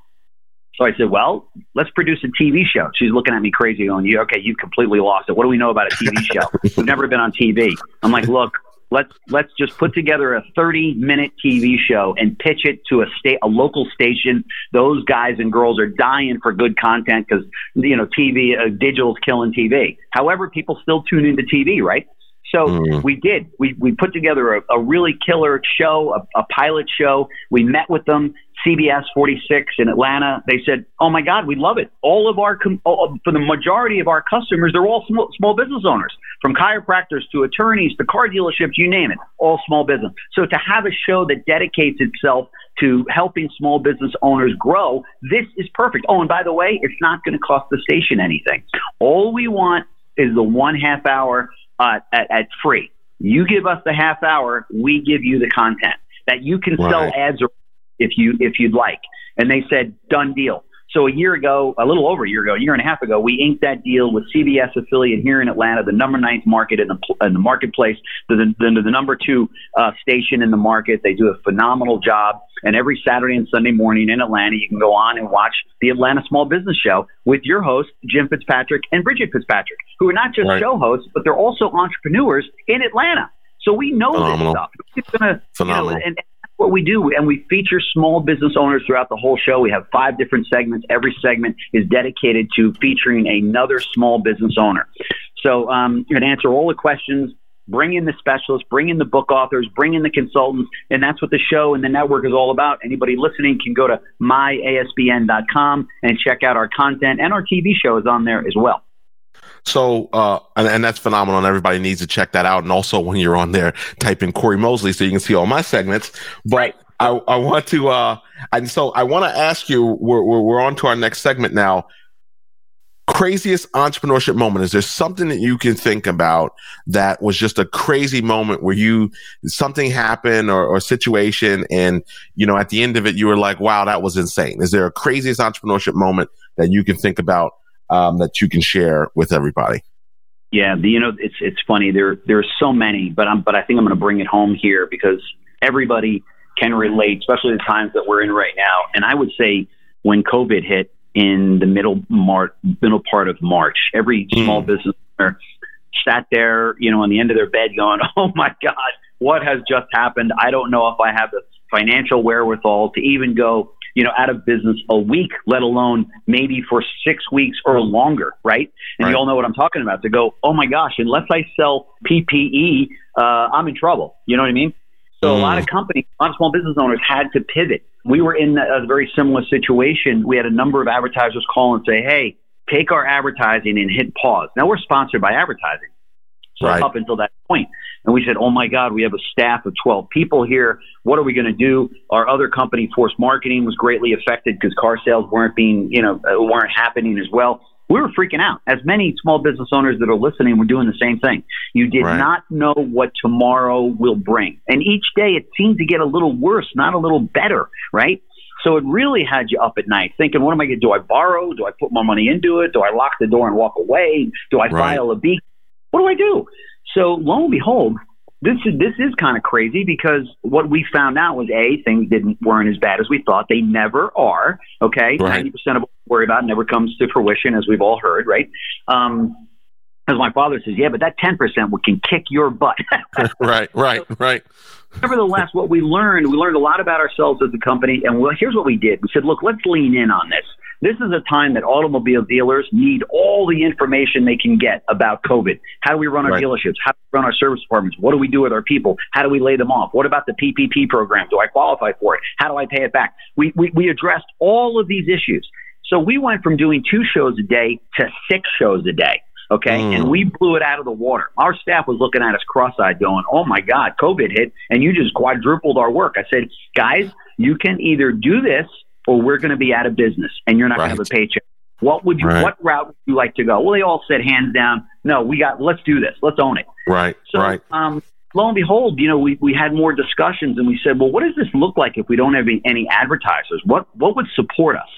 So I said, well, let's produce a TV show. She's looking at me crazy going, you, okay, you've completely lost it. What do we know about a TV show? We've never been on TV. I'm like, look, let's, let's just put together a 30 minute TV show and pitch it to a state, a local station. Those guys and girls are dying for good content because, you know, TV, uh, digital's killing TV. However, people still tune into TV, right? So mm. we did. We, we put together a, a really killer show, a, a pilot show. We met with them, CBS 46 in Atlanta. They said, "Oh my God, we love it. All of our com- for the majority of our customers, they're all small, small business owners, from chiropractors to attorneys to car dealerships, you name it, all small business. So to have a show that dedicates itself to helping small business owners grow, this is perfect. Oh, and by the way, it's not going to cost the station anything. All we want is the one half hour uh, at, at free. You give us the half hour, we give you the content that you can right. sell ads if you if you'd like. And they said, done deal. So a year ago, a little over a year ago, a year and a half ago, we inked that deal with CBS affiliate here in Atlanta, the number ninth market in the in the marketplace, the the, the number two uh, station in the market. They do a phenomenal job. And every Saturday and Sunday morning in Atlanta, you can go on and watch the Atlanta Small Business Show with your host Jim Fitzpatrick and Bridget Fitzpatrick, who are not just right. show hosts, but they're also entrepreneurs in Atlanta. So we know Phenomenal. this stuff. It's gonna, Phenomenal. You know, and, what we do, and we feature small business owners throughout the whole show. We have five different segments. Every segment is dedicated to featuring another small business owner. So um, you can answer all the questions, bring in the specialists, bring in the book authors, bring in the consultants, and that's what the show and the network is all about. Anybody listening can go to myasbn.com and check out our content, and our TV show is on there as well. So, uh, and, and, that's phenomenal. And everybody needs to check that out. And also, when you're on there, type in Cory Mosley so you can see all my segments. But right. I, I want to, uh, And so I want to ask you, we're, we're, we're on to our next segment now. Craziest entrepreneurship moment. Is there something that you can think about that was just a crazy moment where you, something happened or, or situation and, you know, at the end of it, you were like, wow, that was insane. Is there a craziest entrepreneurship moment that you can think about, um, that you can share with everybody? Yeah, you know, it's it's funny. There there are so many, but I'm but I think I'm going to bring it home here because everybody can relate, especially the times that we're in right now. And I would say when COVID hit in the middle Mar- middle part of March, every mm. small business owner sat there, you know, on the end of their bed, going, "Oh my God, what has just happened? I don't know if I have the financial wherewithal to even go." You know, out of business a week, let alone maybe for six weeks or longer, right? And right. you all know what I'm talking about. To go, oh my gosh, unless I sell PPE, uh, I'm in trouble. You know what I mean? So mm. a lot of companies, a lot of small business owners had to pivot. We were in a very similar situation. We had a number of advertisers call and say, "Hey, take our advertising and hit pause." Now we're sponsored by advertising, so right. up until that point, and we said, "Oh my God, we have a staff of 12 people here. What are we going to do?" Our other company, Force Marketing, was greatly affected because car sales weren't being, you know, uh, weren't happening as well we were freaking out. As many small business owners that are listening were doing the same thing. You did right. not know what tomorrow will bring. And each day it seemed to get a little worse, not a little better, right? So it really had you up at night thinking, what am I going to do? Do I borrow? Do I put more money into it? Do I lock the door and walk away? Do I right. file a B? What do I do? So lo and behold, this is this is kind of crazy because what we found out was a things didn't weren't as bad as we thought. They never are. Okay, ninety percent of what we worry about never comes to fruition, as we've all heard, right? Um, as my father says, yeah, but that ten percent can kick your butt. right, right, right. Nevertheless, what we learned, we learned a lot about ourselves as a company, and well, here's what we did. We said, look, let's lean in on this. This is a time that automobile dealers need all the information they can get about COVID. How do we run our right. dealerships? How do we run our service departments? What do we do with our people? How do we lay them off? What about the PPP program? Do I qualify for it? How do I pay it back? We, we, we addressed all of these issues. So we went from doing two shows a day to six shows a day. Okay. Mm. And we blew it out of the water. Our staff was looking at us cross eyed going, Oh my God, COVID hit and you just quadrupled our work. I said, guys, you can either do this or we're going to be out of business and you're not right. going to have a paycheck. What would you, right. what route would you like to go? Well, they all said hands down, no, we got, let's do this. Let's own it. Right. So, right. um, lo and behold, you know, we, we had more discussions and we said, well, what does this look like if we don't have any advertisers? What, what would support us?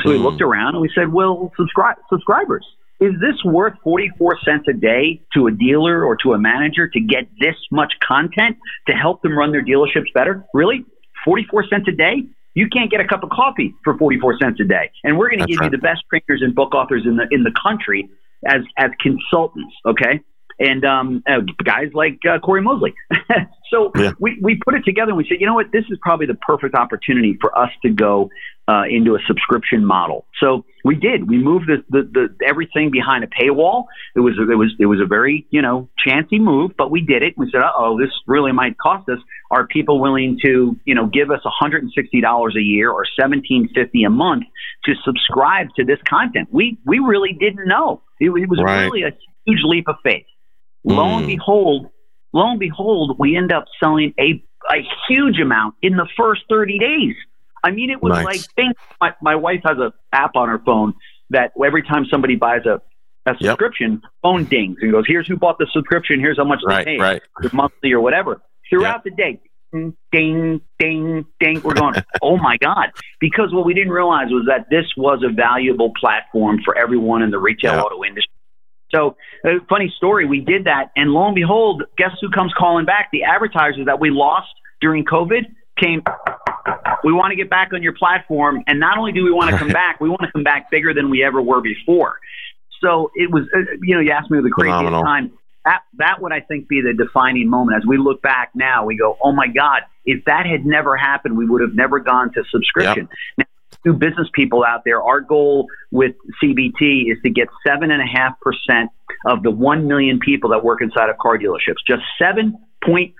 So mm. we looked around and we said, well, subscribe, subscribers. Is this worth 44 cents a day to a dealer or to a manager to get this much content to help them run their dealerships better? Really? 44 cents a day? You can't get a cup of coffee for 44 cents a day. And we're going to give right. you the best printers and book authors in the in the country as as consultants, okay? And um, uh, guys like uh, Cory Mosley. so yeah. we, we put it together and we said, you know what, this is probably the perfect opportunity for us to go uh, into a subscription model. So we did. We moved the, the, the everything behind a paywall. It was it was it was a very you know chancy move, but we did it. We said, oh, this really might cost us. Are people willing to you know give us $160 a year or $17.50 a month to subscribe to this content? We we really didn't know. It, it was right. really a huge leap of faith. Mm. Lo and hmm. behold, lo and behold, we end up selling a a huge amount in the first 30 days. I mean, it was nice. like think my, my wife has a app on her phone that every time somebody buys a a subscription, yep. phone dings and goes, "Here's who bought the subscription. Here's how much right, they paid, right. monthly or whatever." Throughout yep. the day, ding, ding, ding. We're going, oh my God. Because what we didn't realize was that this was a valuable platform for everyone in the retail yep. auto industry. So, a funny story, we did that, and lo and behold, guess who comes calling back? The advertisers that we lost during COVID came we want to get back on your platform. And not only do we want to come back, we want to come back bigger than we ever were before. So it was, uh, you know, you asked me the craziest Phenomenal. time. That, that would, I think, be the defining moment. As we look back now, we go, oh my God, if that had never happened, we would have never gone to subscription. Yep. Now, business people out there, our goal with CBT is to get 7.5% of the 1 million people that work inside of car dealerships. Just 7.5%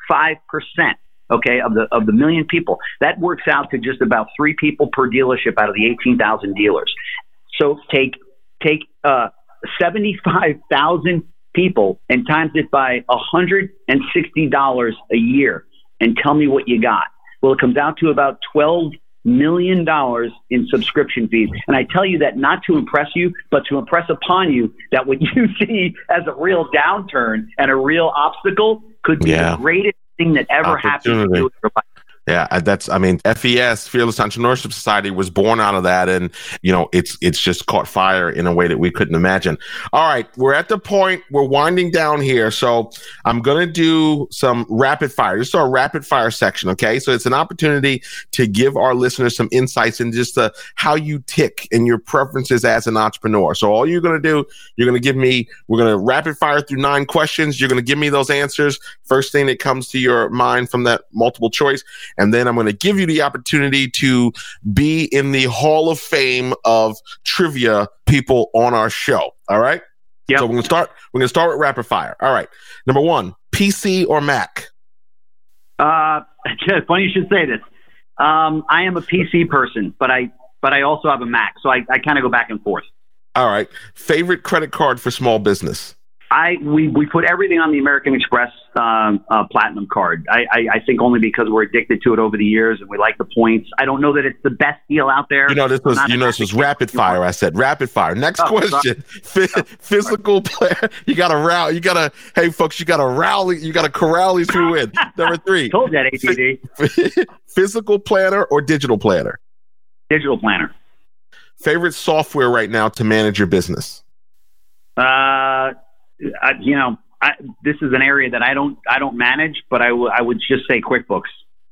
okay, of the of the million people. That works out to just about three people per dealership out of the 18,000 dealers. So take take uh, 75,000 people and times it by $160 a year and tell me what you got. Well, it comes out to about 12 million dollars in subscription fees. And I tell you that not to impress you, but to impress upon you that what you see as a real downturn and a real obstacle could be yeah. the greatest thing that ever happened to you in your life. Yeah, that's I mean, FES Fearless Entrepreneurship Society was born out of that and you know, it's it's just caught fire in a way that we couldn't imagine. All right, we're at the point we're winding down here. So, I'm to do some rapid fire. This is rapid fire section, okay? So, it's an opportunity to give our listeners some insights into just uh, how you tick and your preferences as an entrepreneur. So, all you're to do, you're to give me we're to rapid fire through nine questions. You're to give me those answers. First thing that comes to your mind from that multiple choice and then I'm going to give you the opportunity to be in the Hall of Fame of trivia people on our show. All right. Yeah. So we're going to start. We're going to start with rapid fire. All right. Number one, PC or Mac? Uh, funny you should say this. Um, I am a PC person, but I but I also have a Mac, so I, I kind of go back and forth. All right. Favorite credit card for small business? I we, we put everything on the American Express um, uh, Platinum card. I, I, I think only because we're addicted to it over the years and we like the points. I don't know that it's the best deal out there. You know this was you know this was rapid fire. I said rapid fire. Next oh, question: F- physical player. You got to rally. You got to hey folks. You got to rally. You got to corral these two in. Number three. Told that ATD. physical planner or digital planner? Digital planner. Favorite software right now to manage your business? Uh I, you know, I, this is an area that I don't I don't manage, but I, w- I would just say QuickBooks.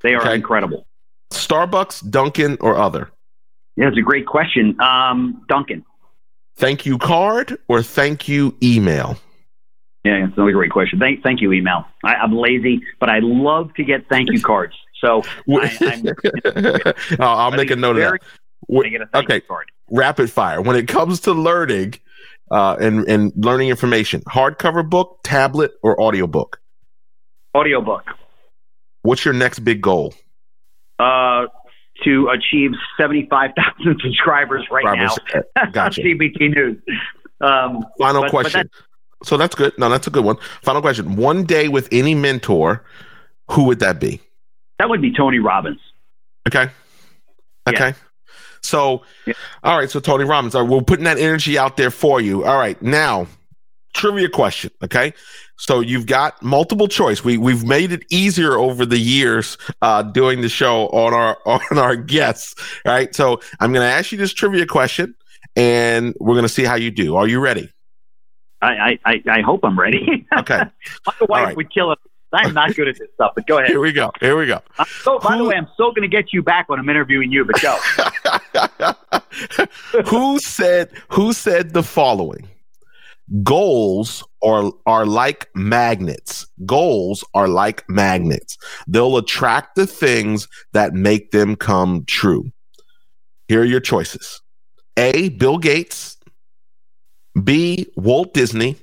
They are okay. incredible. Starbucks, Dunkin', or other? Yeah, it's a great question. Um, Dunkin'. Thank you card or thank you email? Yeah, it's another great question. Thank, thank you email. I, am lazy, but I love to get thank you cards. So I, will make a note of that. okay, rapid fire. When it comes to learning, uh, and and learning information? Hardcover book, tablet, or audiobook? Audiobook. What's your next big goal? Uh, to achieve seventy five thousand subscribers right subscribers. now. Gotcha. CBT News. Um, Final but, question. But so that's good. No, that's a good one. Final question. One day with any mentor, who would that be? That would be Tony Robbins. Okay. Okay. Yeah. So, yeah. all right. So Tony Robbins, right, we're putting that energy out there for you. All right. Now, trivia question. Okay. So you've got multiple choice. We we've made it easier over the years uh, doing the show on our on our guests. Right. So I'm going to ask you this trivia question, and we're going to see how you do. Are you ready? I I, I hope I'm ready. Okay. My wife right. would kill it I'm not good at this stuff, but go ahead. Here we go. Here we go. Uh, so, by Who, the way, I'm still going to get you back when I'm interviewing you, but go. who said Who said the following? Goals are are like magnets. Goals are like magnets. They'll attract the things that make them come true. Here are your choices: A. Bill Gates, B. Walt Disney,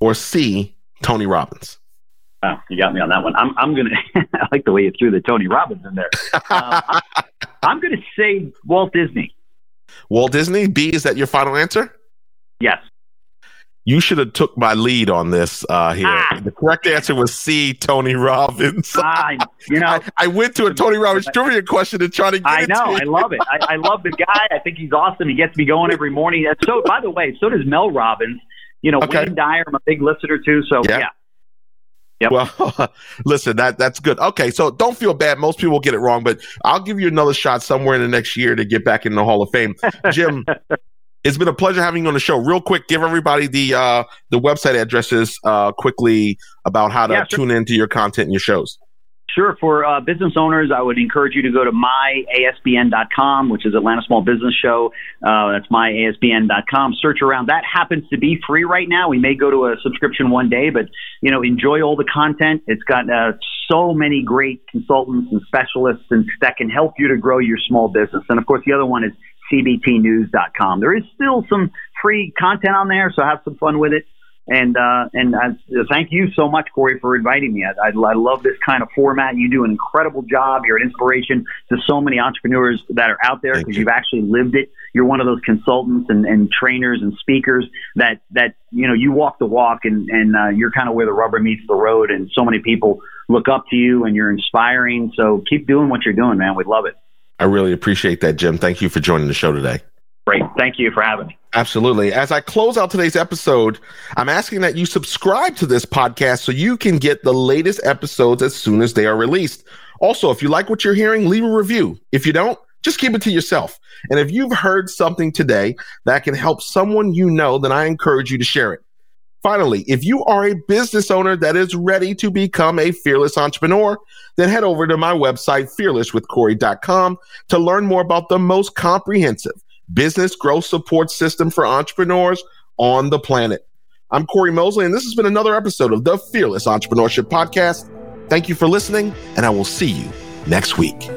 or C. Tony Robbins. Oh, you got me on that one. I'm, I'm going to, I like the way you threw the Tony Robbins in there. Uh, I'm, I'm going to say Walt Disney. Walt Disney? B, is that your final answer? Yes. You should have took my lead on this uh, here. Ah. The correct answer was C, Tony Robbins. Ah, you know, I, I, went to a Tony Robbins trivia question to try to get I know. I love it. I, I, love the guy. I think he's awesome. He gets me going every morning. So, by the way, so does Mel Robbins. You know, okay. Wayne Dyer, I'm a big listener too. So, yeah. yeah. Yep. Well, listen, that that's good. Okay, so don't feel bad. Most people get it wrong, but I'll give you another shot somewhere in the next year to get back in the Hall of Fame. Jim, it's been a pleasure having you on the show. Real quick, give everybody the uh, the website addresses uh, quickly about how to yeah, sure. tune into your content and your shows. Sure. For uh, business owners, I would encourage you to go to myasbn.com, which is Atlanta Small Business Show. Uh, that's myasbn.com. Search around. That happens to be free right now. We may go to a subscription one day, but you know, enjoy all the content. It's got uh, so many great consultants and specialists and that can help you to grow your small business. And of course, the other one is cbtnews.com. There is still some free content on there, so have some fun with it. And uh, and I, thank you so much, Cory, for inviting me. I, I, I, love this kind of format. You do an incredible job. You're an inspiration to so many entrepreneurs that are out there because you. you've actually lived it. You're one of those consultants and, and trainers and speakers that that you know you walk the walk, and and uh, you're kind of where the rubber meets the road. And so many people look up to you, and you're inspiring. So keep doing what you're doing, man. We love it. I really appreciate that, Jim. Thank you for joining the show today. Great. Thank you for having me. Absolutely. As I close out today's episode, I'm asking that you subscribe to this podcast so you can get the latest episodes as soon as they are released. Also, if you like what you're hearing, leave a review. If you don't, just keep it to yourself. And if you've heard something today that can help someone you know, then I encourage you to share it. Finally, if you are a business owner that is ready to become a fearless entrepreneur, then head over to my website, fearlesswithcory.com to learn more about the most comprehensive business growth support system for entrepreneurs on the planet. I'm Cory Mosley, and this has been another episode of the Fearless Entrepreneurship Podcast. Thank you for listening, and I will see you next week.